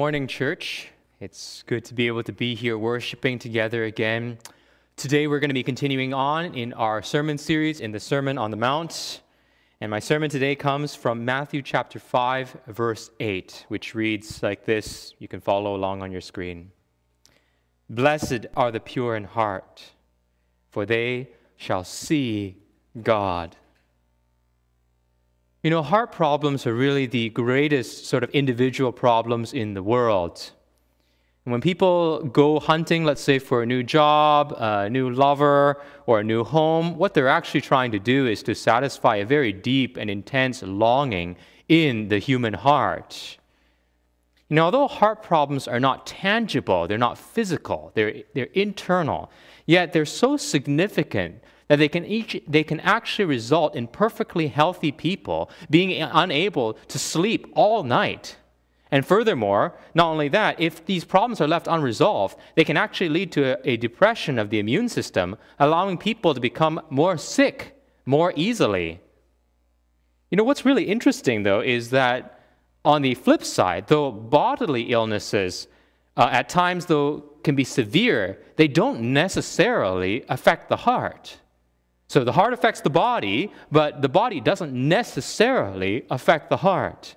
Morning, church. It's good to be able to be here worshiping together again. Today, we're going to be continuing on in our sermon series in the Sermon on the Mount. And my sermon today comes from Matthew chapter 5, verse 8, which reads like this. You can follow along on your screen. Blessed are the pure in heart, for they shall see God. You know, heart problems are really the greatest sort of individual problems in the world. And when people go hunting, let's say for a new job, a new lover, or a new home, what they're actually trying to do is to satisfy a very deep and intense longing in the human heart. You know, although heart problems are not tangible, they're not physical, they're, they're internal, yet they're so significant that they can, each, they can actually result in perfectly healthy people being unable to sleep all night. And furthermore, not only that, if these problems are left unresolved, they can actually lead to a, a depression of the immune system, allowing people to become more sick more easily. You know, what's really interesting, though, is that on the flip side, though bodily illnesses uh, at times, though, can be severe, they don't necessarily affect the heart. So the heart affects the body, but the body doesn't necessarily affect the heart.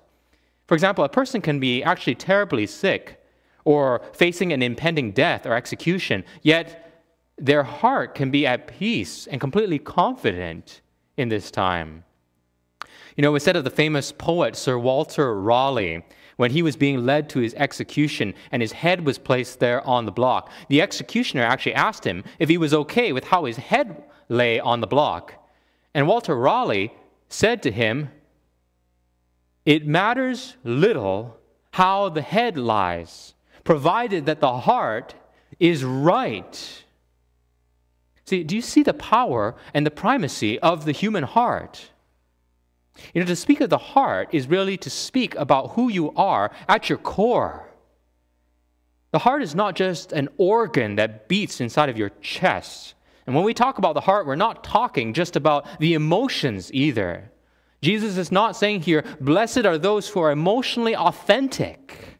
For example, a person can be actually terribly sick or facing an impending death or execution, yet their heart can be at peace and completely confident in this time. You know, instead of the famous poet Sir Walter Raleigh, when he was being led to his execution and his head was placed there on the block, the executioner actually asked him if he was okay with how his head lay on the block. And Walter Raleigh said to him, It matters little how the head lies, provided that the heart is right. See, do you see the power and the primacy of the human heart? You know, to speak of the heart is really to speak about who you are at your core. The heart is not just an organ that beats inside of your chest. And when we talk about the heart, we're not talking just about the emotions either. Jesus is not saying here, blessed are those who are emotionally authentic.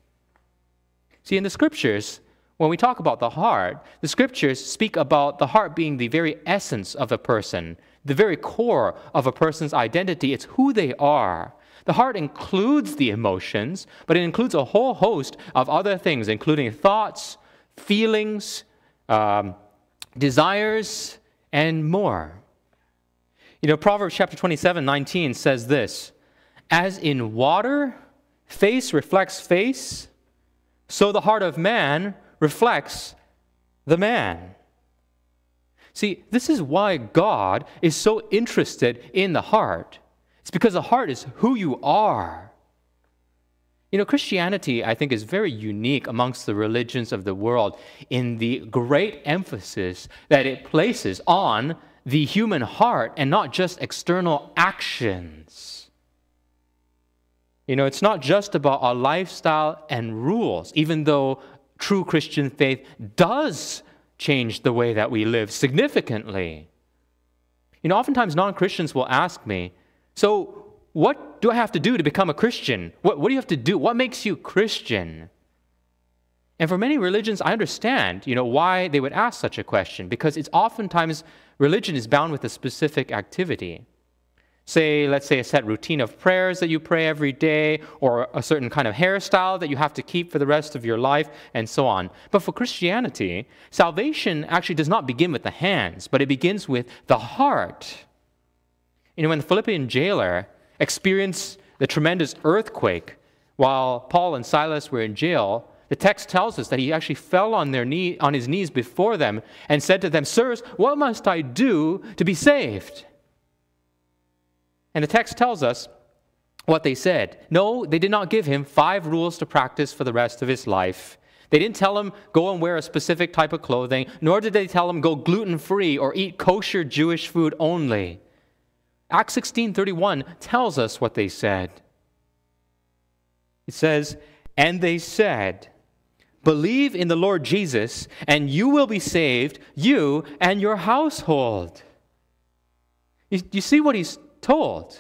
See, in the scriptures, when we talk about the heart, the scriptures speak about the heart being the very essence of a person, the very core of a person's identity. It's who they are. The heart includes the emotions, but it includes a whole host of other things, including thoughts, feelings, um, desires, and more. You know, Proverbs chapter 27, 19 says this As in water, face reflects face, so the heart of man reflects the man. See, this is why God is so interested in the heart. It's because the heart is who you are. You know, Christianity, I think, is very unique amongst the religions of the world in the great emphasis that it places on the human heart and not just external actions. You know, it's not just about our lifestyle and rules, even though true Christian faith does change the way that we live significantly. You know, oftentimes non Christians will ask me, so what do I have to do to become a Christian? What, what do you have to do? What makes you Christian? And for many religions, I understand, you know, why they would ask such a question, because it's oftentimes religion is bound with a specific activity. Say, let's say a set routine of prayers that you pray every day, or a certain kind of hairstyle that you have to keep for the rest of your life, and so on. But for Christianity, salvation actually does not begin with the hands, but it begins with the heart. You know, when the Philippian jailer experienced the tremendous earthquake while Paul and Silas were in jail, the text tells us that he actually fell on, their knee, on his knees before them and said to them, Sirs, what must I do to be saved? And the text tells us what they said. No, they did not give him five rules to practice for the rest of his life. They didn't tell him go and wear a specific type of clothing, nor did they tell him go gluten free or eat kosher Jewish food only. Acts 16:31 tells us what they said. It says, "And they said, believe in the Lord Jesus, and you will be saved, you and your household." You, you see what he's told?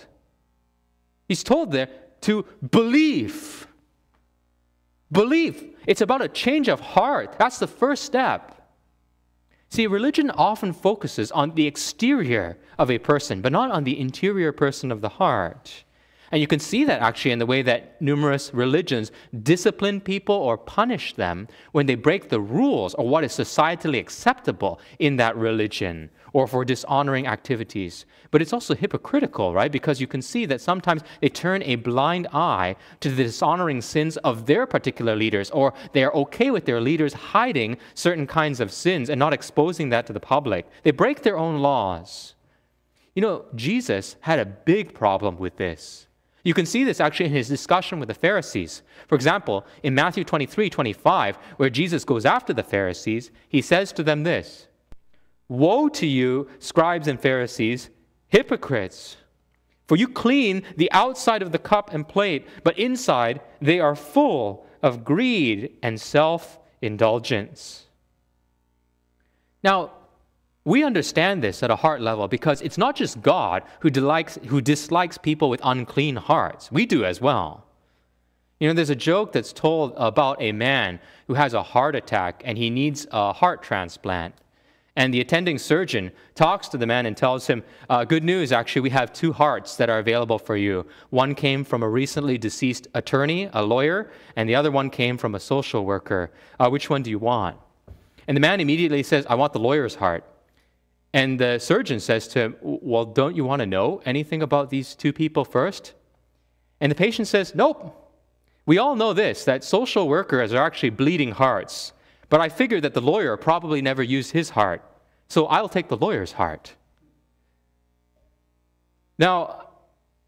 He's told there to believe. Believe. It's about a change of heart. That's the first step. See, religion often focuses on the exterior of a person, but not on the interior person of the heart. And you can see that actually in the way that numerous religions discipline people or punish them when they break the rules or what is societally acceptable in that religion or for dishonoring activities. But it's also hypocritical, right? Because you can see that sometimes they turn a blind eye to the dishonoring sins of their particular leaders, or they are okay with their leaders hiding certain kinds of sins and not exposing that to the public. They break their own laws. You know, Jesus had a big problem with this. You can see this actually in his discussion with the Pharisees. For example, in Matthew 23 25, where Jesus goes after the Pharisees, he says to them this Woe to you, scribes and Pharisees, hypocrites! For you clean the outside of the cup and plate, but inside they are full of greed and self indulgence. Now, we understand this at a heart level because it's not just God who, delikes, who dislikes people with unclean hearts. We do as well. You know, there's a joke that's told about a man who has a heart attack and he needs a heart transplant. And the attending surgeon talks to the man and tells him, uh, Good news, actually, we have two hearts that are available for you. One came from a recently deceased attorney, a lawyer, and the other one came from a social worker. Uh, which one do you want? And the man immediately says, I want the lawyer's heart. And the surgeon says to him, Well, don't you want to know anything about these two people first? And the patient says, Nope. We all know this that social workers are actually bleeding hearts. But I figured that the lawyer probably never used his heart, so I'll take the lawyer's heart. Now,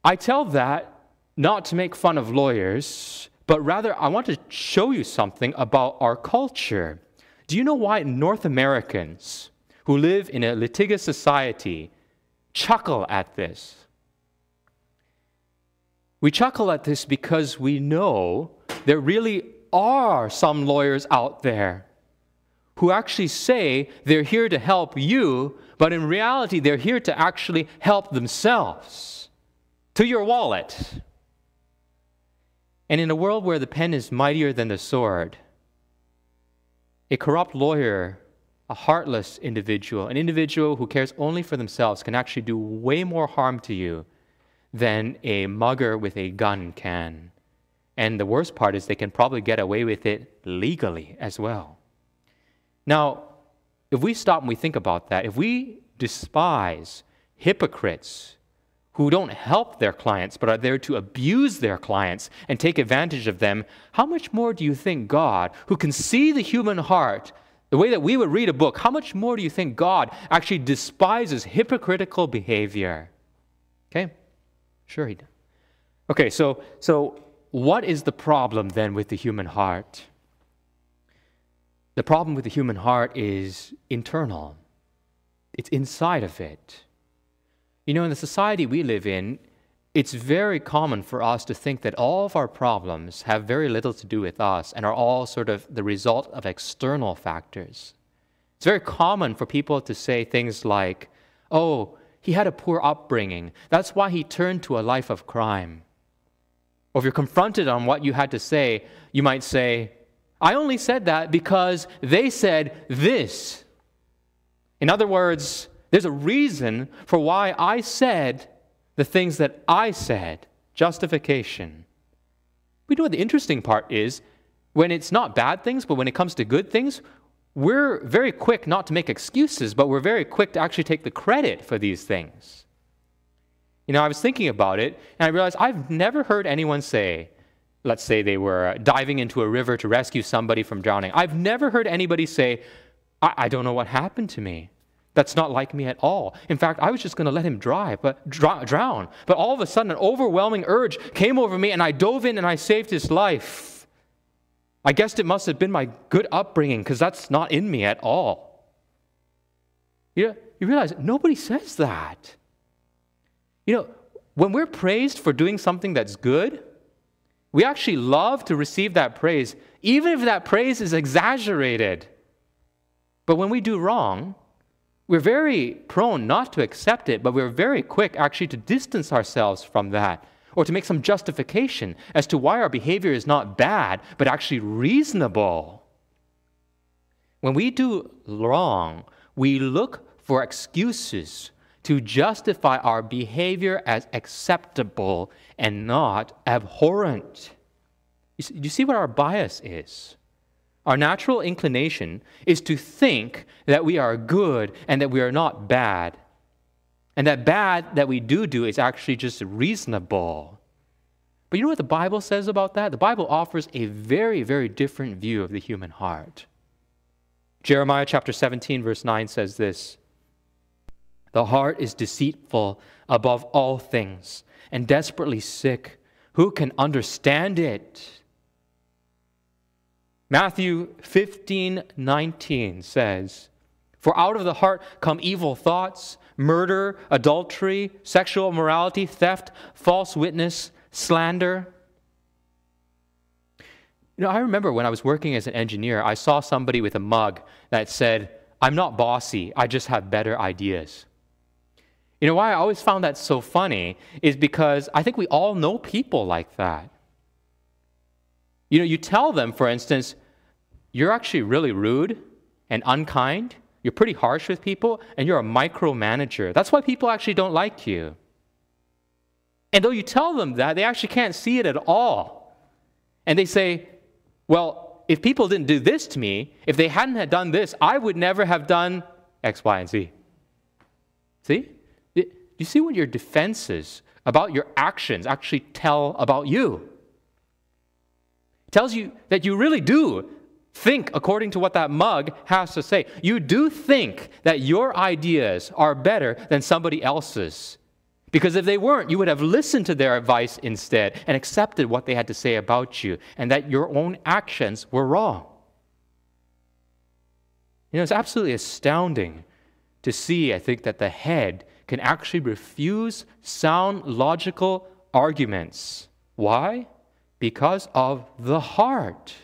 I tell that not to make fun of lawyers, but rather I want to show you something about our culture. Do you know why North Americans who live in a litigious society chuckle at this? We chuckle at this because we know there really are some lawyers out there who actually say they're here to help you, but in reality, they're here to actually help themselves to your wallet. And in a world where the pen is mightier than the sword, a corrupt lawyer, a heartless individual, an individual who cares only for themselves can actually do way more harm to you than a mugger with a gun can. And the worst part is they can probably get away with it legally as well. Now, if we stop and we think about that, if we despise hypocrites who don't help their clients but are there to abuse their clients and take advantage of them, how much more do you think God, who can see the human heart, the way that we would read a book, how much more do you think God actually despises hypocritical behavior? Okay? Sure he does. Okay, so so what is the problem then with the human heart? The problem with the human heart is internal, it's inside of it. You know, in the society we live in, it's very common for us to think that all of our problems have very little to do with us and are all sort of the result of external factors. It's very common for people to say things like, oh, he had a poor upbringing. That's why he turned to a life of crime. Or if you're confronted on what you had to say, you might say, I only said that because they said this. In other words, there's a reason for why I said the things that I said. Justification. We know what the interesting part is when it's not bad things, but when it comes to good things, we're very quick not to make excuses, but we're very quick to actually take the credit for these things. You know, I was thinking about it, and I realized I've never heard anyone say, let's say they were uh, diving into a river to rescue somebody from drowning. I've never heard anybody say, I, I don't know what happened to me. That's not like me at all. In fact, I was just going to let him dry, but drown. But all of a sudden, an overwhelming urge came over me, and I dove in and I saved his life. I guessed it must have been my good upbringing, because that's not in me at all. You, know, you realize nobody says that. You know, when we're praised for doing something that's good, we actually love to receive that praise, even if that praise is exaggerated. But when we do wrong, we're very prone not to accept it, but we're very quick actually to distance ourselves from that. or to make some justification as to why our behavior is not bad, but actually reasonable. When we do wrong, we look for excuses to justify our behavior as acceptable and not abhorrent. You see what our bias is? Our natural inclination is to think that we are good and that we are not bad. And that bad that we do do is actually just reasonable. But you know what the Bible says about that? The Bible offers a very, very different view of the human heart. Jeremiah chapter 17, verse 9 says this The heart is deceitful above all things and desperately sick. Who can understand it? Matthew 15, 19 says, For out of the heart come evil thoughts, murder, adultery, sexual immorality, theft, false witness, slander. You know, I remember when I was working as an engineer, I saw somebody with a mug that said, I'm not bossy, I just have better ideas. You know why I always found that so funny is because I think we all know people like that. You know, you tell them, for instance, you're actually really rude and unkind. You're pretty harsh with people, and you're a micromanager. That's why people actually don't like you. And though you tell them that, they actually can't see it at all. And they say, well, if people didn't do this to me, if they hadn't had done this, I would never have done X, Y, and Z. See? You see what your defenses about your actions actually tell about you tells you that you really do think according to what that mug has to say. You do think that your ideas are better than somebody else's. Because if they weren't, you would have listened to their advice instead and accepted what they had to say about you, and that your own actions were wrong. You know, it's absolutely astounding to see, I think, that the head can actually refuse sound logical arguments. Why? Because of the heart.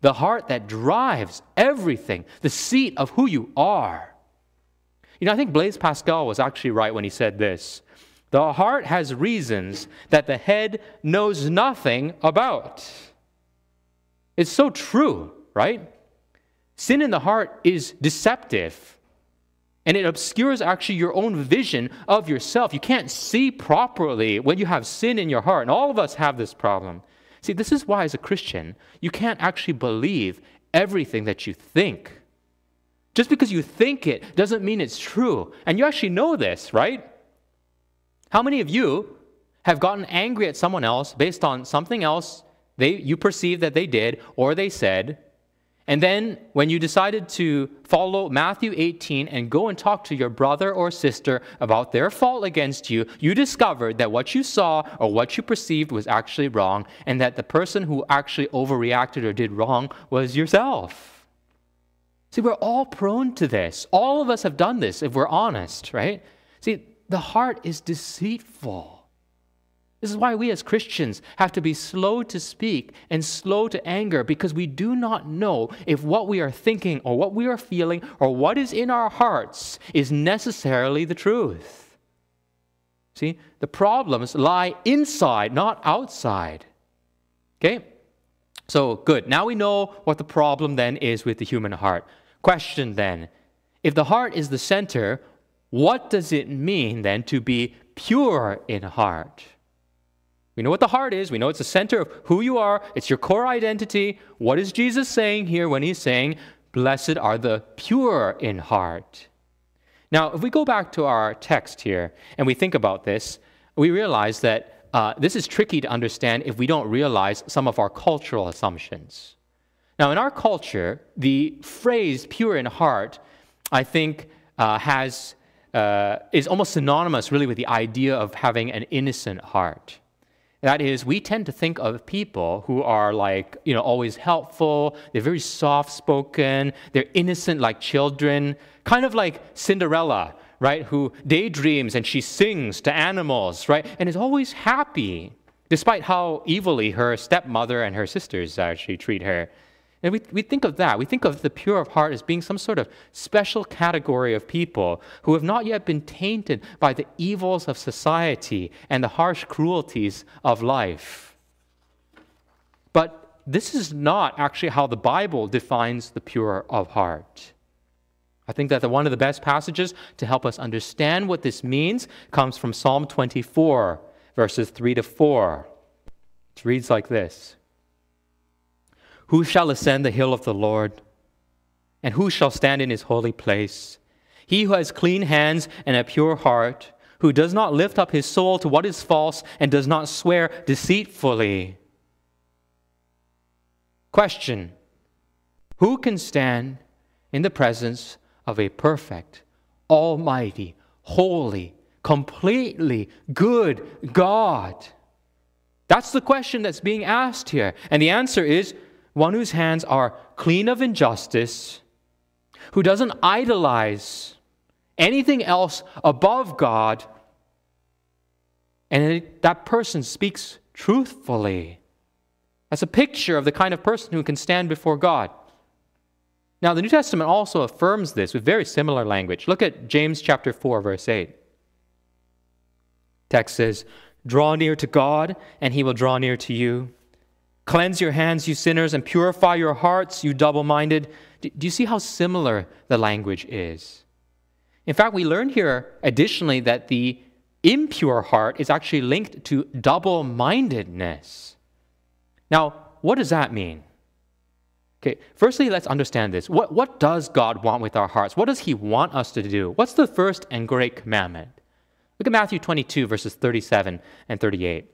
The heart that drives everything, the seat of who you are. You know, I think Blaise Pascal was actually right when he said this The heart has reasons that the head knows nothing about. It's so true, right? Sin in the heart is deceptive. And it obscures actually your own vision of yourself. You can't see properly when you have sin in your heart. And all of us have this problem. See, this is why, as a Christian, you can't actually believe everything that you think. Just because you think it doesn't mean it's true. And you actually know this, right? How many of you have gotten angry at someone else based on something else they, you perceive that they did or they said, and then, when you decided to follow Matthew 18 and go and talk to your brother or sister about their fault against you, you discovered that what you saw or what you perceived was actually wrong, and that the person who actually overreacted or did wrong was yourself. See, we're all prone to this. All of us have done this if we're honest, right? See, the heart is deceitful. This is why we as Christians have to be slow to speak and slow to anger because we do not know if what we are thinking or what we are feeling or what is in our hearts is necessarily the truth. See, the problems lie inside, not outside. Okay? So, good. Now we know what the problem then is with the human heart. Question then if the heart is the center, what does it mean then to be pure in heart? We know what the heart is. We know it's the center of who you are. It's your core identity. What is Jesus saying here when he's saying, Blessed are the pure in heart? Now, if we go back to our text here and we think about this, we realize that uh, this is tricky to understand if we don't realize some of our cultural assumptions. Now, in our culture, the phrase pure in heart, I think, uh, has, uh, is almost synonymous really with the idea of having an innocent heart. That is, we tend to think of people who are like, you know, always helpful, they're very soft spoken, they're innocent like children, kind of like Cinderella, right? Who daydreams and she sings to animals, right? And is always happy, despite how evilly her stepmother and her sisters uh, actually treat her. And we, we think of that. We think of the pure of heart as being some sort of special category of people who have not yet been tainted by the evils of society and the harsh cruelties of life. But this is not actually how the Bible defines the pure of heart. I think that the, one of the best passages to help us understand what this means comes from Psalm 24, verses 3 to 4. It reads like this Who shall ascend the hill of the Lord? And who shall stand in his holy place? He who has clean hands and a pure heart, who does not lift up his soul to what is false and does not swear deceitfully. Question Who can stand in the presence of a perfect, almighty, holy, completely good God? That's the question that's being asked here. And the answer is one whose hands are clean of injustice, who doesn't idolize anything else above God, and that person speaks truthfully. That's a picture of the kind of person who can stand before God. Now, the New Testament also affirms this with very similar language. Look at James chapter 4, verse 8. Text says, Draw near to God, and he will draw near to you. Cleanse your hands, you sinners, and purify your hearts, you double minded. Do you see how similar the language is? In fact, we learn here additionally that the impure heart is actually linked to double mindedness. Now, what does that mean? Okay, firstly, let's understand this. What, what does God want with our hearts? What does He want us to do? What's the first and great commandment? Look at Matthew 22, verses 37 and 38.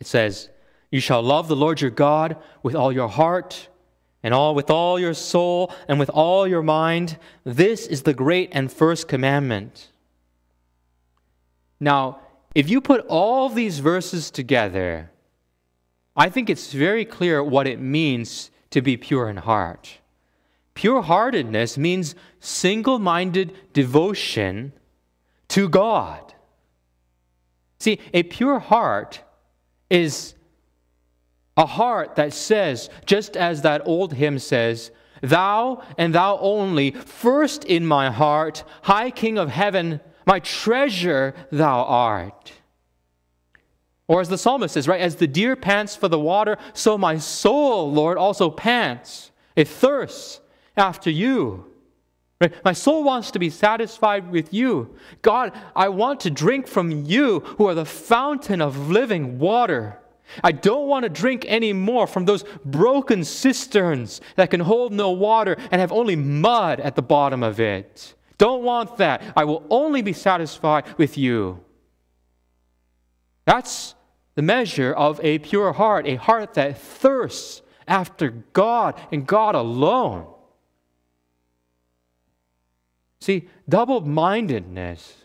It says, You shall love the Lord your God with all your heart and all with all your soul and with all your mind. This is the great and first commandment. Now, if you put all these verses together, I think it's very clear what it means to be pure in heart. Pure heartedness means single minded devotion to God. See, a pure heart is a heart that says, just as that old hymn says, Thou and thou only, first in my heart, high King of heaven, my treasure thou art. Or as the psalmist says, right, as the deer pants for the water, so my soul, Lord, also pants. It thirsts after you. Right? My soul wants to be satisfied with you. God, I want to drink from you, who are the fountain of living water. I don't want to drink any more from those broken cisterns that can hold no water and have only mud at the bottom of it. Don't want that. I will only be satisfied with you. That's the measure of a pure heart, a heart that thirsts after God and God alone. See, double mindedness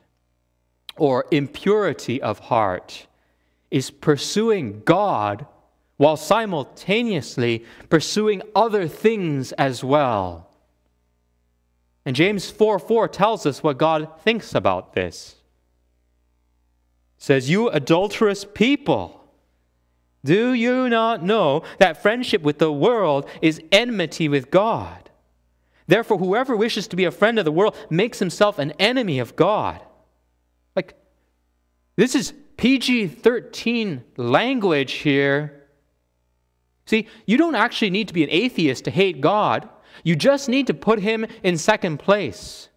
or impurity of heart is pursuing God while simultaneously pursuing other things as well. And James 4 4 tells us what God thinks about this. It says, You adulterous people, do you not know that friendship with the world is enmity with God? Therefore, whoever wishes to be a friend of the world makes himself an enemy of God. Like, this is PG 13 language here. See, you don't actually need to be an atheist to hate God. You just need to put him in second place.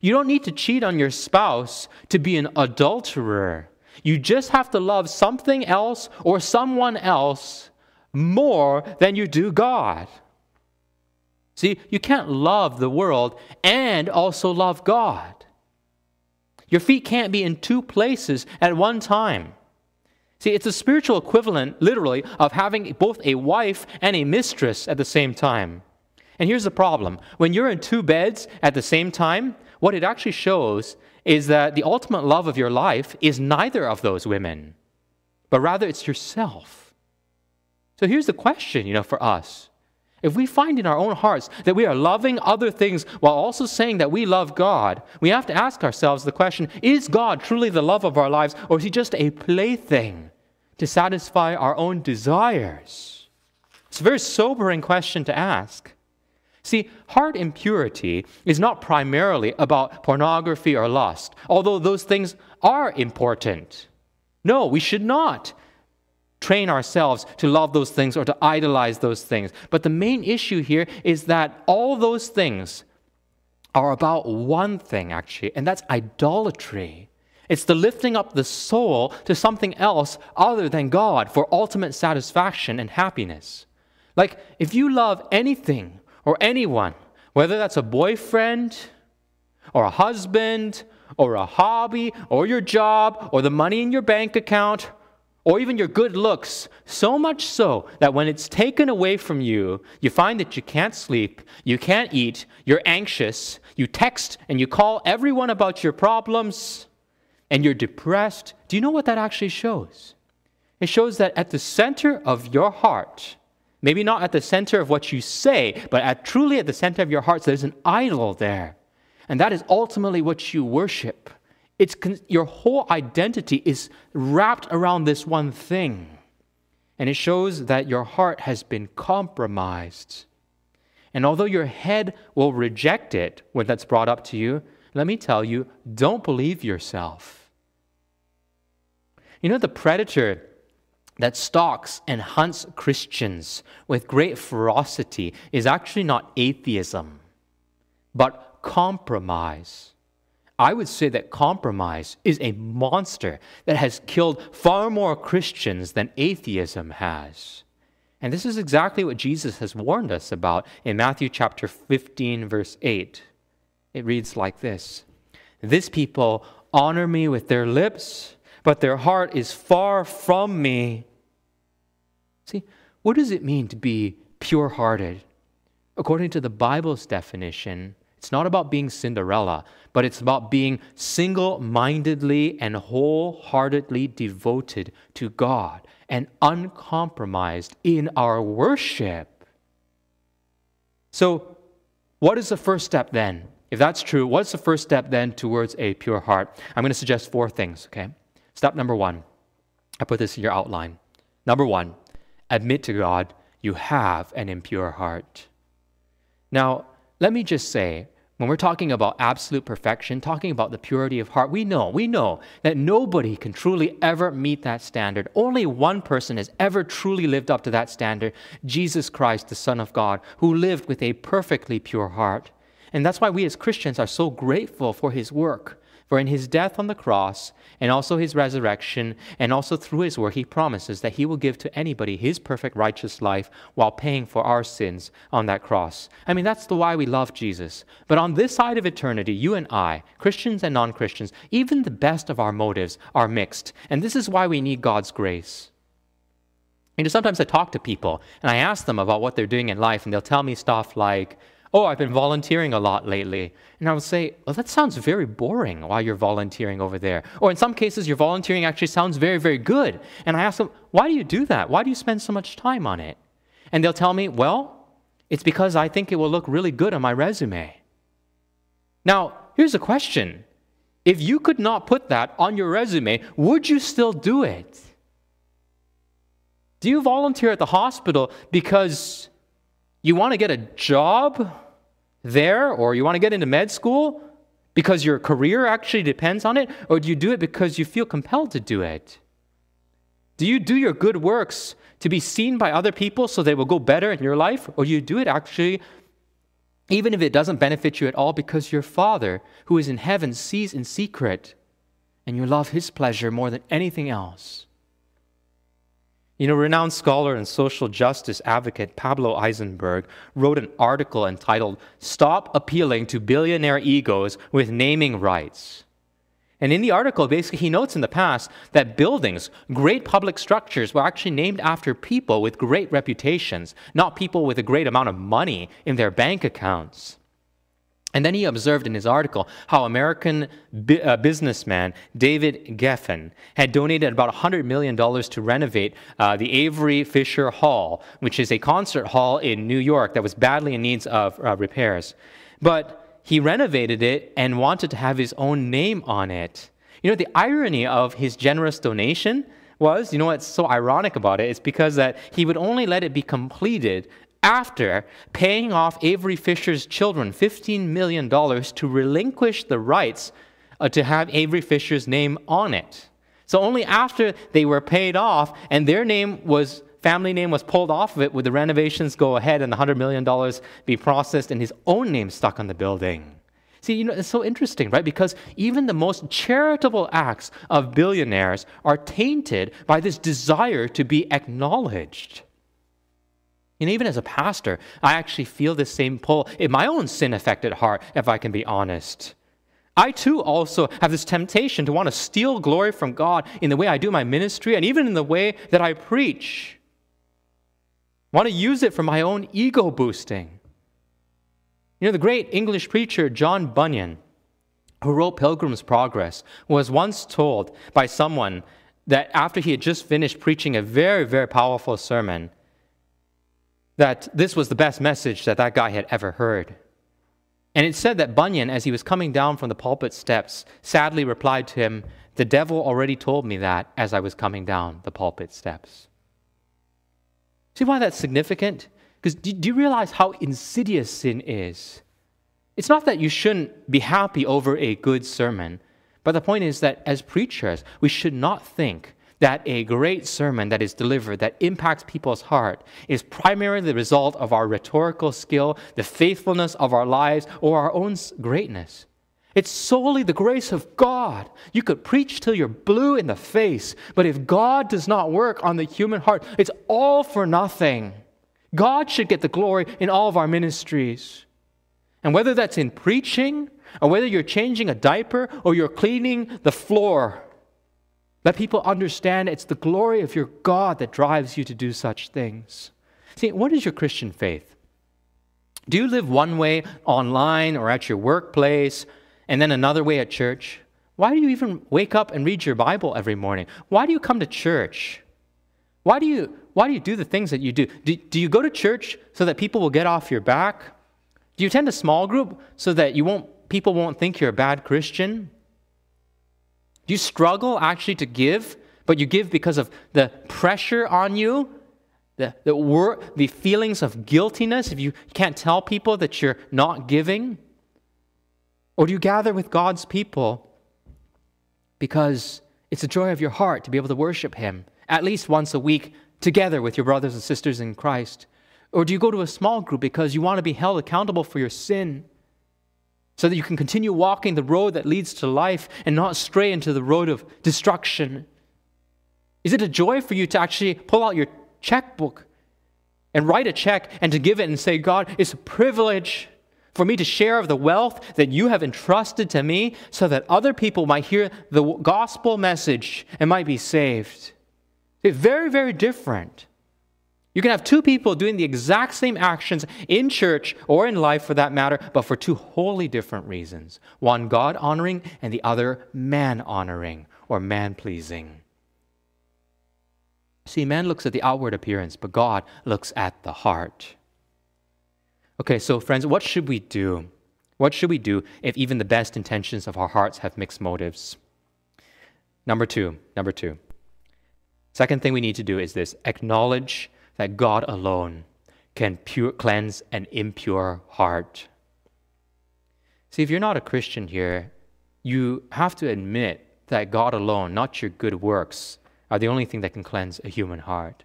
You don't need to cheat on your spouse to be an adulterer. You just have to love something else or someone else more than you do God. See, you can't love the world and also love God. Your feet can't be in two places at one time. See, it's a spiritual equivalent, literally, of having both a wife and a mistress at the same time. And here's the problem when you're in two beds at the same time, what it actually shows is that the ultimate love of your life is neither of those women, but rather it's yourself. So here's the question, you know, for us if we find in our own hearts that we are loving other things while also saying that we love God, we have to ask ourselves the question is God truly the love of our lives, or is He just a plaything to satisfy our own desires? It's a very sobering question to ask. See, heart impurity is not primarily about pornography or lust, although those things are important. No, we should not train ourselves to love those things or to idolize those things. But the main issue here is that all those things are about one thing, actually, and that's idolatry. It's the lifting up the soul to something else other than God for ultimate satisfaction and happiness. Like, if you love anything or anyone, whether that's a boyfriend or a husband or a hobby or your job or the money in your bank account or even your good looks, so much so that when it's taken away from you, you find that you can't sleep, you can't eat, you're anxious, you text and you call everyone about your problems, and you're depressed. Do you know what that actually shows? It shows that at the center of your heart, Maybe not at the center of what you say, but at truly at the center of your hearts, there's an idol there. And that is ultimately what you worship. It's your whole identity is wrapped around this one thing. And it shows that your heart has been compromised. And although your head will reject it when that's brought up to you, let me tell you, don't believe yourself. You know, the predator that stalks and hunts Christians with great ferocity is actually not atheism, but compromise. I would say that compromise is a monster that has killed far more Christians than atheism has. And this is exactly what Jesus has warned us about in Matthew chapter 15, verse 8. It reads like this This people honor me with their lips but their heart is far from me. See, what does it mean to be pure hearted? According to the Bible's definition, it's not about being Cinderella, but it's about being single mindedly and wholeheartedly devoted to God and uncompromised in our worship. So, what is the first step then? If that's true, what's the first step then towards a pure heart? I'm going to suggest four things, okay? Step number one, I put this in your outline. Number one, admit to God you have an impure heart. Now, let me just say, when we're talking about absolute perfection, talking about the purity of heart, we know, we know that nobody can truly ever meet that standard. Only one person has ever truly lived up to that standard Jesus Christ, the Son of God, who lived with a perfectly pure heart. And that's why we as Christians are so grateful for his work. For in his death on the cross, and also his resurrection, and also through his work, he promises that he will give to anybody his perfect righteous life while paying for our sins on that cross. I mean, that's the why we love Jesus. But on this side of eternity, you and I, Christians and non Christians, even the best of our motives are mixed. And this is why we need God's grace. You know, sometimes I talk to people and I ask them about what they're doing in life, and they'll tell me stuff like, Oh, I've been volunteering a lot lately. And I would say, Well, that sounds very boring while you're volunteering over there. Or in some cases, your volunteering actually sounds very, very good. And I ask them, Why do you do that? Why do you spend so much time on it? And they'll tell me, Well, it's because I think it will look really good on my resume. Now, here's a question If you could not put that on your resume, would you still do it? Do you volunteer at the hospital because you want to get a job there or you want to get into med school because your career actually depends on it? Or do you do it because you feel compelled to do it? Do you do your good works to be seen by other people so they will go better in your life? Or do you do it actually, even if it doesn't benefit you at all, because your Father who is in heaven sees in secret and you love his pleasure more than anything else? You know, renowned scholar and social justice advocate Pablo Eisenberg wrote an article entitled Stop Appealing to Billionaire Egos with Naming Rights. And in the article, basically, he notes in the past that buildings, great public structures, were actually named after people with great reputations, not people with a great amount of money in their bank accounts. And then he observed in his article how American bi- uh, businessman David Geffen had donated about $100 million to renovate uh, the Avery Fisher Hall, which is a concert hall in New York that was badly in need of uh, repairs. But he renovated it and wanted to have his own name on it. You know, the irony of his generous donation was, you know what's so ironic about it? It's because that he would only let it be completed after paying off Avery Fisher's children $15 million to relinquish the rights uh, to have Avery Fisher's name on it. So only after they were paid off and their name was family name was pulled off of it would the renovations go ahead and the $100 million be processed and his own name stuck on the building. See, you know, it's so interesting, right? Because even the most charitable acts of billionaires are tainted by this desire to be acknowledged. And even as a pastor, I actually feel this same pull in my own sin affected heart, if I can be honest. I too also have this temptation to want to steal glory from God in the way I do my ministry and even in the way that I preach. I want to use it for my own ego boosting. You know, the great English preacher John Bunyan, who wrote Pilgrim's Progress, was once told by someone that after he had just finished preaching a very, very powerful sermon, that this was the best message that that guy had ever heard. And it said that Bunyan, as he was coming down from the pulpit steps, sadly replied to him, The devil already told me that as I was coming down the pulpit steps. See why that's significant? Because do, you realize how insidious sin is? It's not that you shouldn't be happy over a good sermon, but the point is that as preachers, we should not think that a great sermon that is delivered that impacts people's heart is primarily the result of our rhetorical skill, the faithfulness of our lives, or our own greatness. It's solely the grace of God. You could preach till you're blue in the face, but if God does not work on the human heart, it's all for nothing. God should get the glory in all of our ministries. And whether that's in preaching, or whether you're changing a diaper, or you're cleaning the floor, let people understand it's the glory of your God that drives you to do such things. See, what is your Christian faith? Do you live one way online or at your workplace and then another way at church? Why do you even wake up and read your Bible every morning? Why do you come to church? Why do you, why do, you do the things that you do? do? Do you go to church so that people will get off your back? Do you attend a small group so that you won't, people won't think you're a bad Christian? Do you struggle actually to give, but you give because of the pressure on you, the, the, wor- the feelings of guiltiness if you can't tell people that you're not giving? Or do you gather with God's people because it's a joy of your heart to be able to worship Him at least once a week together with your brothers and sisters in Christ? Or do you go to a small group because you want to be held accountable for your sin? So that you can continue walking the road that leads to life and not stray into the road of destruction? Is it a joy for you to actually pull out your checkbook and write a check and to give it and say, God, it's a privilege for me to share of the wealth that you have entrusted to me so that other people might hear the gospel message and might be saved? It's very, very different. You can have two people doing the exact same actions in church or in life for that matter, but for two wholly different reasons one God honoring and the other man honoring or man pleasing. See, man looks at the outward appearance, but God looks at the heart. Okay, so friends, what should we do? What should we do if even the best intentions of our hearts have mixed motives? Number two, number two. Second thing we need to do is this acknowledge that God alone can pure, cleanse an impure heart. See, if you're not a Christian here, you have to admit that God alone, not your good works, are the only thing that can cleanse a human heart.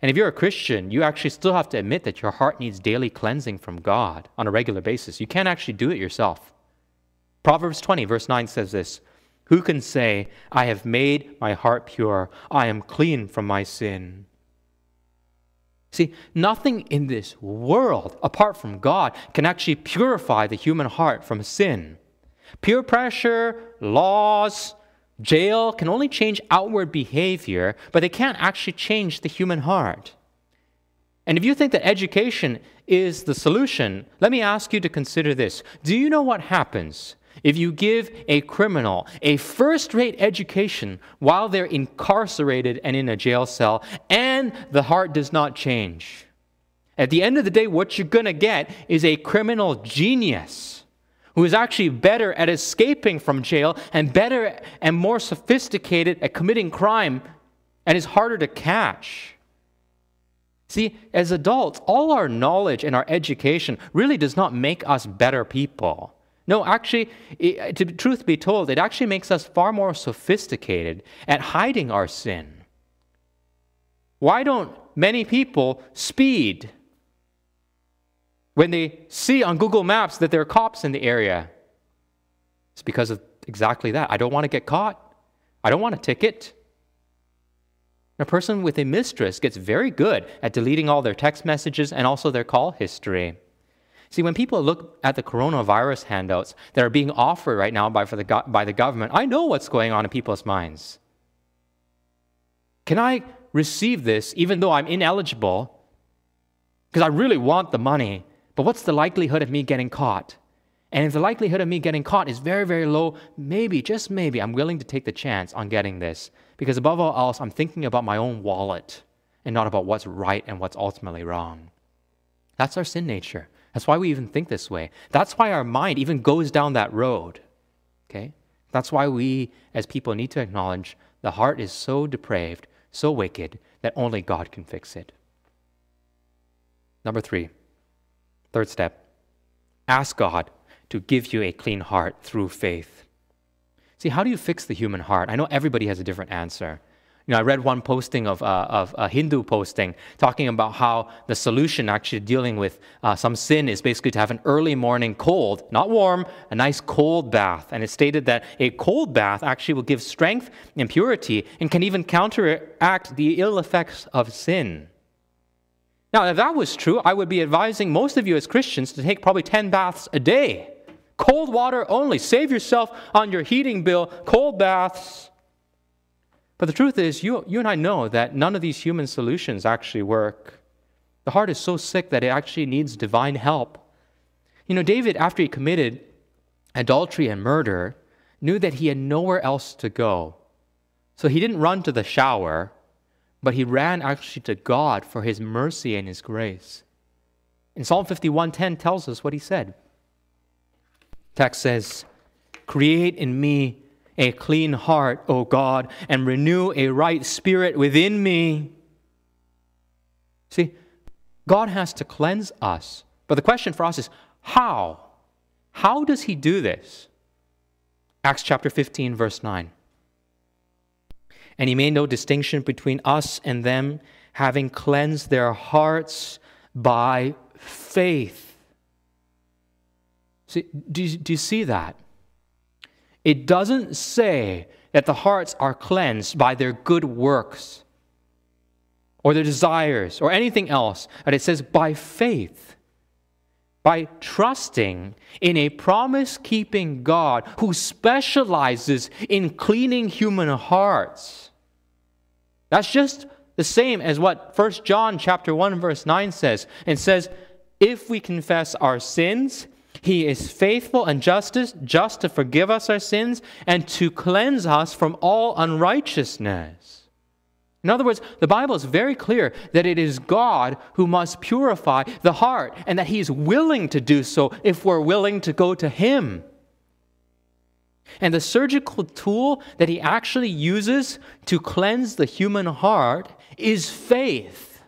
And if you're a Christian, you actually still have to admit that your heart needs daily cleansing from God on a regular basis. You can't actually do it yourself. Proverbs 20, verse 9 says this Who can say, I have made my heart pure, I am clean from my sin? See, nothing in this world, apart from God, can actually purify the human heart from sin. Peer pressure, laws, jail can only change outward behavior, but they can't actually change the human heart. And if you think that education is the solution, let me ask you to consider this. Do you know what happens if you give a criminal a first rate education while they're incarcerated and in a jail cell, and the heart does not change, at the end of the day, what you're going to get is a criminal genius who is actually better at escaping from jail and better and more sophisticated at committing crime and is harder to catch. See, as adults, all our knowledge and our education really does not make us better people. No, actually, it, uh, to truth be told, it actually makes us far more sophisticated at hiding our sin. Why don't many people speed when they see on Google Maps that there are cops in the area? It's because of exactly that. I don't want to get caught. I don't want a ticket. A person with a mistress gets very good at deleting all their text messages and also their call history. See, when people look at the coronavirus handouts that are being offered right now by, the, by the government, I know what's going on in people's minds. Can I receive this even though I'm ineligible? Because I really want the money, but what's the likelihood of me getting caught? And if the likelihood of me getting caught is very, very low, maybe, just maybe, I'm willing to take the chance on getting this. Because above all else, I'm thinking about my own wallet and not about what's right and what's ultimately wrong. That's our sin nature. That's why we even think this way. That's why our mind even goes down that road. Okay? That's why we, as people, need to acknowledge the heart is so depraved, so wicked, that only God can fix it. Number three, third step ask God to give you a clean heart through faith. See, how do you fix the human heart? I know everybody has a different answer. You know, I read one posting of, uh, of a Hindu posting talking about how the solution actually dealing with uh, some sin is basically to have an early morning cold, not warm, a nice cold bath. And it stated that a cold bath actually will give strength and purity and can even counteract the ill effects of sin. Now, if that was true, I would be advising most of you as Christians to take probably 10 baths a day. Cold water only. Save yourself on your heating bill. Cold baths. But the truth is, you, you and I know that none of these human solutions actually work. The heart is so sick that it actually needs divine help. You know, David, after he committed adultery and murder, knew that he had nowhere else to go. So he didn't run to the shower, but he ran actually to God for his mercy and his grace. In Psalm 51:10 tells us what he said. Text says, Create in me a clean heart, O God, and renew a right spirit within me. See, God has to cleanse us. But the question for us is how? How does He do this? Acts chapter 15, verse 9. And He made no distinction between us and them, having cleansed their hearts by faith. See, do, do you see that? It doesn't say that the hearts are cleansed by their good works or their desires or anything else, but it says by faith, by trusting in a promise keeping God who specializes in cleaning human hearts. That's just the same as what 1 John chapter 1 verse 9 says. It says, if we confess our sins, he is faithful and justice, just to forgive us our sins and to cleanse us from all unrighteousness. In other words, the Bible is very clear that it is God who must purify the heart and that He is willing to do so if we're willing to go to Him. And the surgical tool that He actually uses to cleanse the human heart is faith.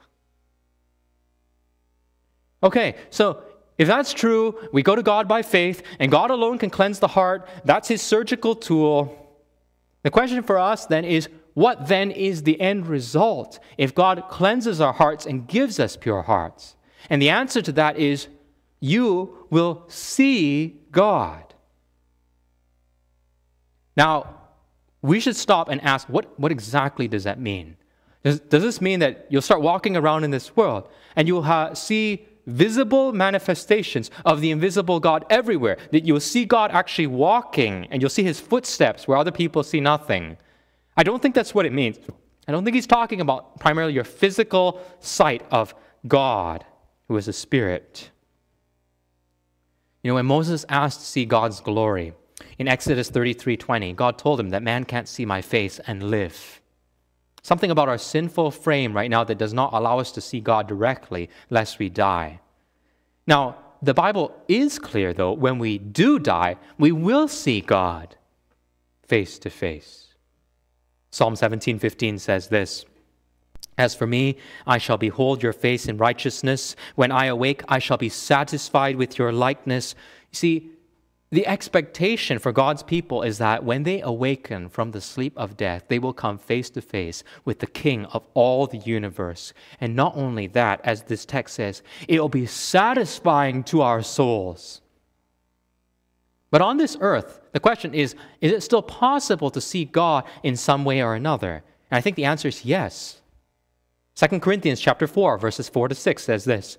Okay, so if that's true, we go to God by faith, and God alone can cleanse the heart. That's his surgical tool. The question for us then is what then is the end result if God cleanses our hearts and gives us pure hearts? And the answer to that is you will see God. Now, we should stop and ask what, what exactly does that mean? Does, does this mean that you'll start walking around in this world and you'll ha- see visible manifestations of the invisible God everywhere. That you'll see God actually walking and you'll see his footsteps where other people see nothing. I don't think that's what it means. I don't think he's talking about primarily your physical sight of God, who is a spirit. You know, when Moses asked to see God's glory in Exodus 33:20, God told him that man can't see my face and live. Something about our sinful frame right now that does not allow us to see God directly, lest we die. Now, the Bible is clear, though, when we do die, we will see God face to face. Psalm 17:15 says this. As for me, I shall behold your face in righteousness. When I awake, I shall be satisfied with your likeness. You see, the expectation for God's people is that when they awaken from the sleep of death, they will come face to face with the King of all the universe. And not only that, as this text says, it will be satisfying to our souls. But on this earth, the question is is it still possible to see God in some way or another? And I think the answer is yes. 2 Corinthians chapter 4 verses 4 to 6 says this.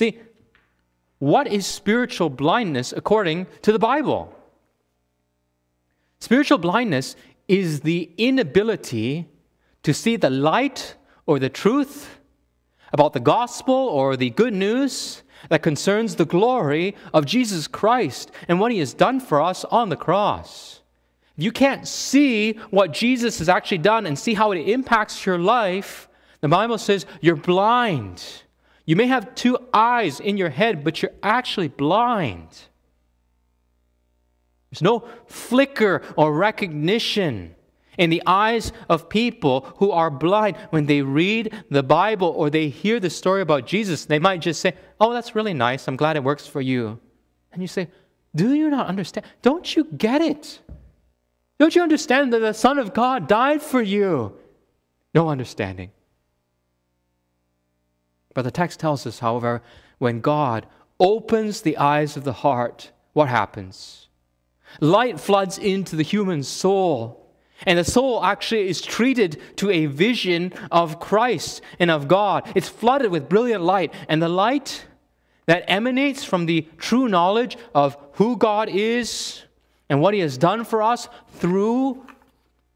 See, what is spiritual blindness according to the Bible? Spiritual blindness is the inability to see the light or the truth about the gospel or the good news that concerns the glory of Jesus Christ and what he has done for us on the cross. If you can't see what Jesus has actually done and see how it impacts your life, the Bible says you're blind. You may have two eyes in your head, but you're actually blind. There's no flicker or recognition in the eyes of people who are blind. When they read the Bible or they hear the story about Jesus, they might just say, Oh, that's really nice. I'm glad it works for you. And you say, Do you not understand? Don't you get it? Don't you understand that the Son of God died for you? No understanding. But the text tells us, however, when God opens the eyes of the heart, what happens? Light floods into the human soul. And the soul actually is treated to a vision of Christ and of God. It's flooded with brilliant light. And the light that emanates from the true knowledge of who God is and what He has done for us through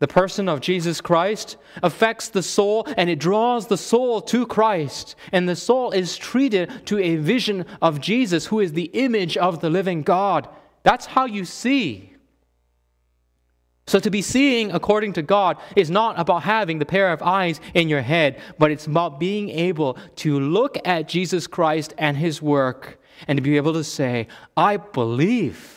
the person of Jesus Christ affects the soul and it draws the soul to Christ. And the soul is treated to a vision of Jesus, who is the image of the living God. That's how you see. So, to be seeing according to God is not about having the pair of eyes in your head, but it's about being able to look at Jesus Christ and his work and to be able to say, I believe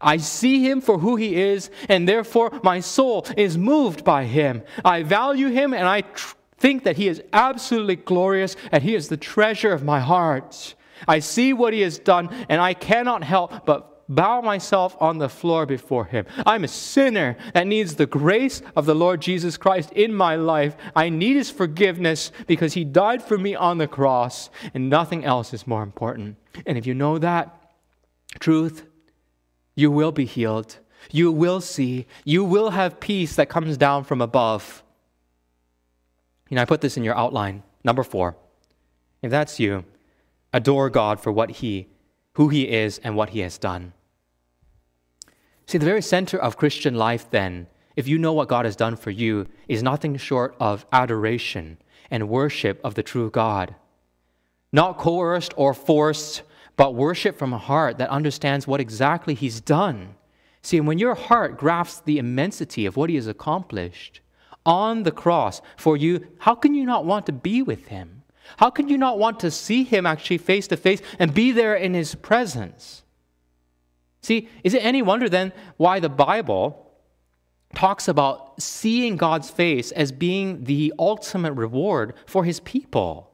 I see him for who he is, and therefore my soul is moved by him. I value him, and I tr- think that he is absolutely glorious, and he is the treasure of my heart. I see what he has done, and I cannot help but bow myself on the floor before him. I'm a sinner that needs the grace of the Lord Jesus Christ in my life. I need his forgiveness because he died for me on the cross, and nothing else is more important. And if you know that truth, you will be healed. You will see. You will have peace that comes down from above. You know, I put this in your outline. Number four. If that's you, adore God for what He, who He is, and what He has done. See, the very center of Christian life, then, if you know what God has done for you, is nothing short of adoration and worship of the true God. Not coerced or forced but worship from a heart that understands what exactly He's done. See, when your heart grasps the immensity of what He has accomplished on the cross for you, how can you not want to be with Him? How can you not want to see Him actually face to face and be there in His presence? See, is it any wonder then why the Bible talks about seeing God's face as being the ultimate reward for His people?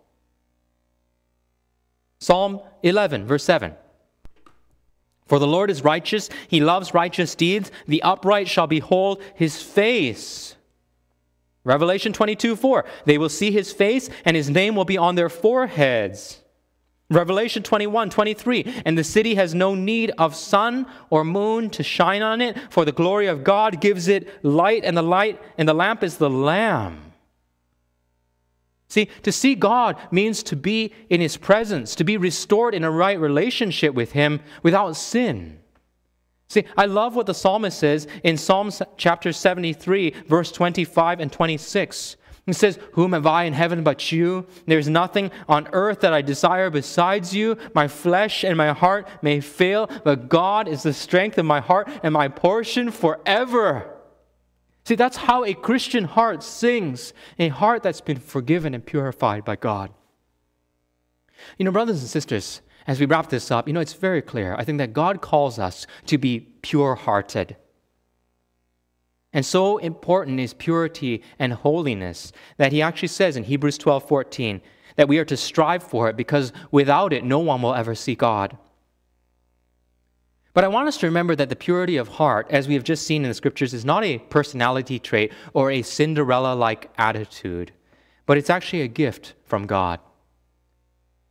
Psalm 11, verse 7. For the Lord is righteous, he loves righteous deeds. The upright shall behold his face. Revelation 22, 4. They will see his face, and his name will be on their foreheads. Revelation 21, 23. And the city has no need of sun or moon to shine on it, for the glory of God gives it light, and the light and the lamp is the Lamb. See, to see God means to be in His presence, to be restored in a right relationship with Him without sin. See, I love what the psalmist says in Psalm chapter 73, verse 25 and 26. He says, Whom have I in heaven but you? There's nothing on earth that I desire besides you. My flesh and my heart may fail, but God is the strength of my heart and my portion forever. See, that's how a Christian heart sings a heart that's been forgiven and purified by God. You know, brothers and sisters, as we wrap this up, you know, it's very clear. I think that God calls us to be pure hearted. And so important is purity and holiness that he actually says in Hebrews 12 14 that we are to strive for it because without it, no one will ever see God. But I want us to remember that the purity of heart, as we have just seen in the scriptures, is not a personality trait or a Cinderella like attitude, but it's actually a gift from God.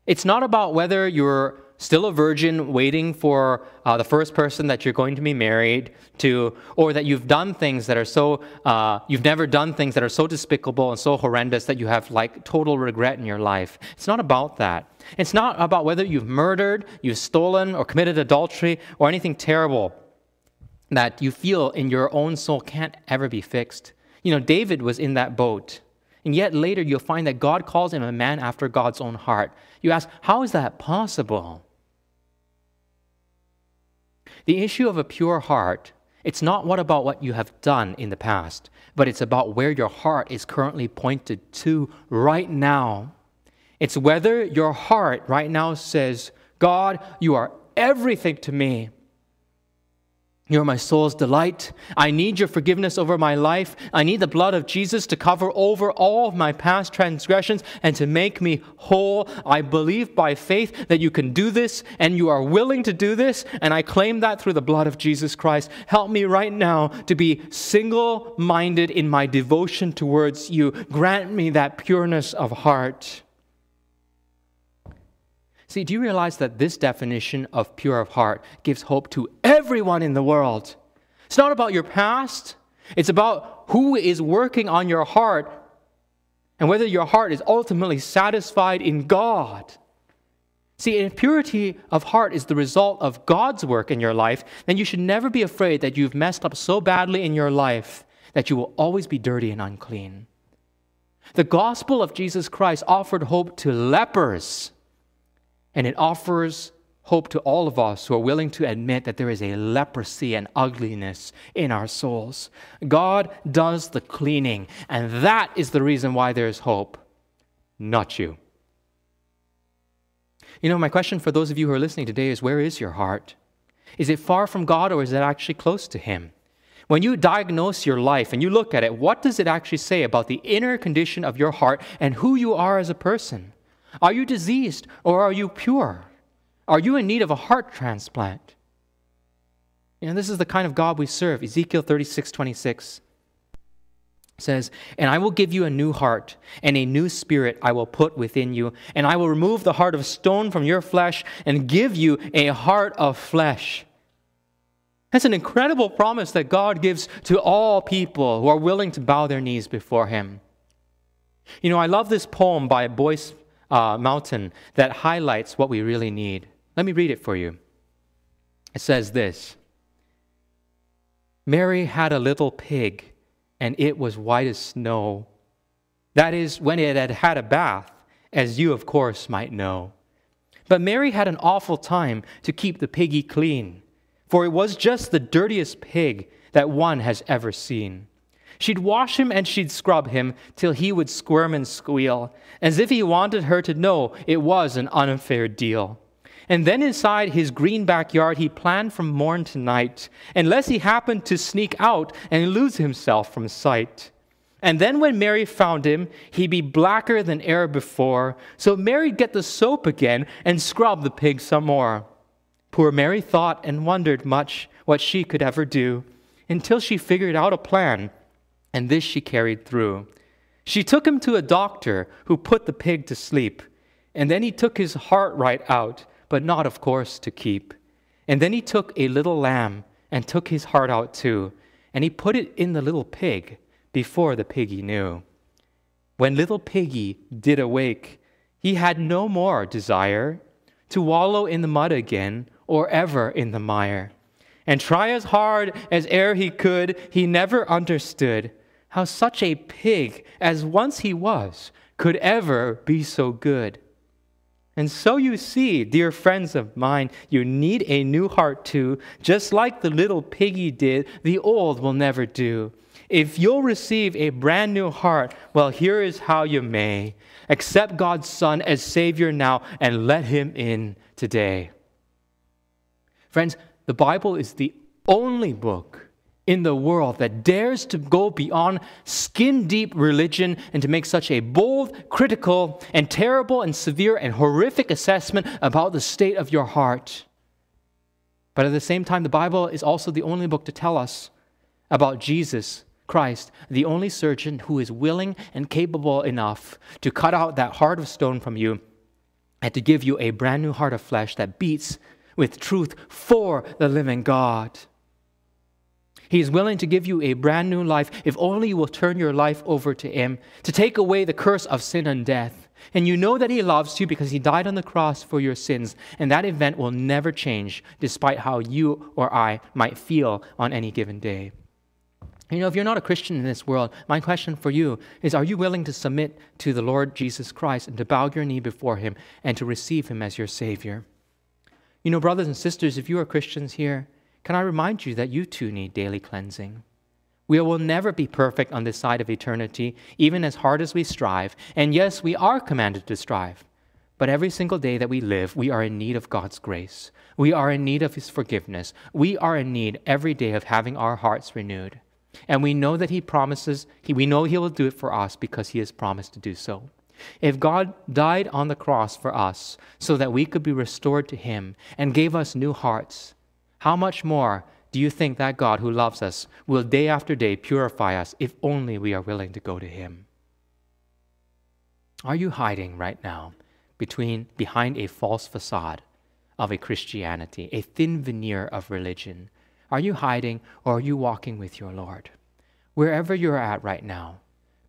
It's not about whether you're still a virgin waiting for uh, the first person that you're going to be married to, or that you've done things that are so, uh, you've never done things that are so despicable and so horrendous that you have like total regret in your life. It's not about that. It's not about whether you've murdered, you've stolen, or committed adultery, or anything terrible that you feel in your own soul can't ever be fixed. You know, David was in that boat. And yet later you'll find that God calls him a man after God's own heart. You ask, how is that possible? The issue of a pure heart, it's not what about what you have done in the past, but it's about where your heart is currently pointed to right now. It's whether your heart right now says, God, you are everything to me. You're my soul's delight. I need your forgiveness over my life. I need the blood of Jesus to cover over all of my past transgressions and to make me whole. I believe by faith that you can do this and you are willing to do this, and I claim that through the blood of Jesus Christ. Help me right now to be single minded in my devotion towards you. Grant me that pureness of heart. See, do you realize that this definition of pure of heart gives hope to everyone in the world? It's not about your past, it's about who is working on your heart and whether your heart is ultimately satisfied in God. See, if purity of heart is the result of God's work in your life, then you should never be afraid that you've messed up so badly in your life that you will always be dirty and unclean. The gospel of Jesus Christ offered hope to lepers and it offers hope to all of us who are willing to admit that there is a leprosy and ugliness in our souls. God does the cleaning, and that is the reason why there is hope, not you. You know, my question for those of you who are listening today is where is your heart? Is it far from God or is it actually close to Him? When you diagnose your life and you look at it, what does it actually say about the inner condition of your heart and who you are as a person? Are you diseased or are you pure? Are you in need of a heart transplant? You know, this is the kind of God we serve. Ezekiel 36 26 says, And I will give you a new heart, and a new spirit I will put within you, and I will remove the heart of stone from your flesh and give you a heart of flesh. That's an incredible promise that God gives to all people who are willing to bow their knees before Him. You know, I love this poem by Boyce uh, Mouton that highlights what we really need. Let me read it for you. It says this Mary had a little pig, and it was white as snow. That is, when it had had a bath, as you, of course, might know. But Mary had an awful time to keep the piggy clean, for it was just the dirtiest pig that one has ever seen. She'd wash him and she'd scrub him till he would squirm and squeal, as if he wanted her to know it was an unfair deal. And then inside his green backyard, he planned from morn to night, unless he happened to sneak out and lose himself from sight. And then when Mary found him, he'd be blacker than e'er before. So Mary'd get the soap again and scrub the pig some more. Poor Mary thought and wondered much what she could ever do, until she figured out a plan and this she carried through. She took him to a doctor who put the pig to sleep, and then he took his heart right out, but not, of course, to keep. And then he took a little lamb and took his heart out too, and he put it in the little pig before the piggy knew. When little piggy did awake, he had no more desire to wallow in the mud again or ever in the mire. And try as hard as e'er he could, he never understood how such a pig as once he was could ever be so good. And so you see, dear friends of mine, you need a new heart too. Just like the little piggy did, the old will never do. If you'll receive a brand new heart, well, here is how you may. Accept God's Son as Savior now and let Him in today. Friends, the Bible is the only book in the world that dares to go beyond skin deep religion and to make such a bold, critical, and terrible, and severe, and horrific assessment about the state of your heart. But at the same time, the Bible is also the only book to tell us about Jesus Christ, the only surgeon who is willing and capable enough to cut out that heart of stone from you and to give you a brand new heart of flesh that beats with truth for the living God. He is willing to give you a brand new life if only you will turn your life over to Him, to take away the curse of sin and death. And you know that He loves you because He died on the cross for your sins, and that event will never change despite how you or I might feel on any given day. You know, if you're not a Christian in this world, my question for you is Are you willing to submit to the Lord Jesus Christ and to bow your knee before Him and to receive Him as your Savior? You know, brothers and sisters, if you are Christians here, can I remind you that you too need daily cleansing? We will never be perfect on this side of eternity, even as hard as we strive. And yes, we are commanded to strive. But every single day that we live, we are in need of God's grace. We are in need of His forgiveness. We are in need every day of having our hearts renewed. And we know that He promises, we know He will do it for us because He has promised to do so. If God died on the cross for us so that we could be restored to Him and gave us new hearts, how much more do you think that God who loves us will day after day purify us if only we are willing to go to Him? Are you hiding right now between, behind a false facade of a Christianity, a thin veneer of religion? Are you hiding or are you walking with your Lord? Wherever you're at right now,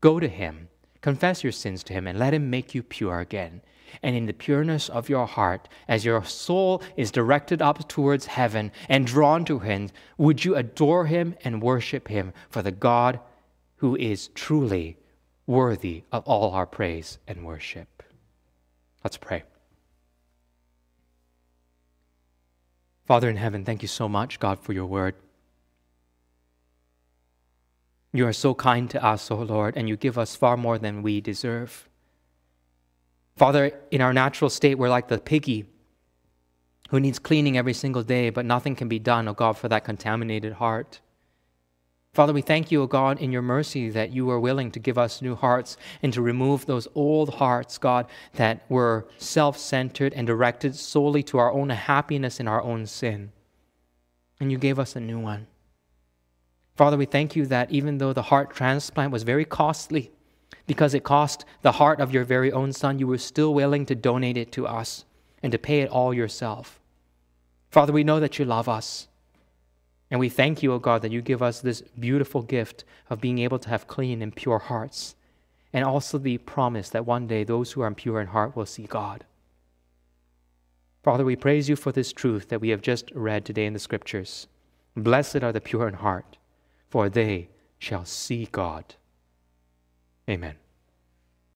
go to Him Confess your sins to Him and let Him make you pure again. And in the pureness of your heart, as your soul is directed up towards heaven and drawn to Him, would you adore Him and worship Him for the God who is truly worthy of all our praise and worship? Let's pray. Father in heaven, thank you so much, God, for your word. You are so kind to us, O Lord, and you give us far more than we deserve. Father, in our natural state, we're like the piggy who needs cleaning every single day, but nothing can be done, O God, for that contaminated heart. Father, we thank you, O God, in your mercy that you are willing to give us new hearts and to remove those old hearts, God, that were self centered and directed solely to our own happiness and our own sin. And you gave us a new one. Father, we thank you that even though the heart transplant was very costly, because it cost the heart of your very own son, you were still willing to donate it to us and to pay it all yourself. Father, we know that you love us. And we thank you, O God, that you give us this beautiful gift of being able to have clean and pure hearts, and also the promise that one day those who are impure in heart will see God. Father, we praise you for this truth that we have just read today in the Scriptures. Blessed are the pure in heart for they shall see God. Amen.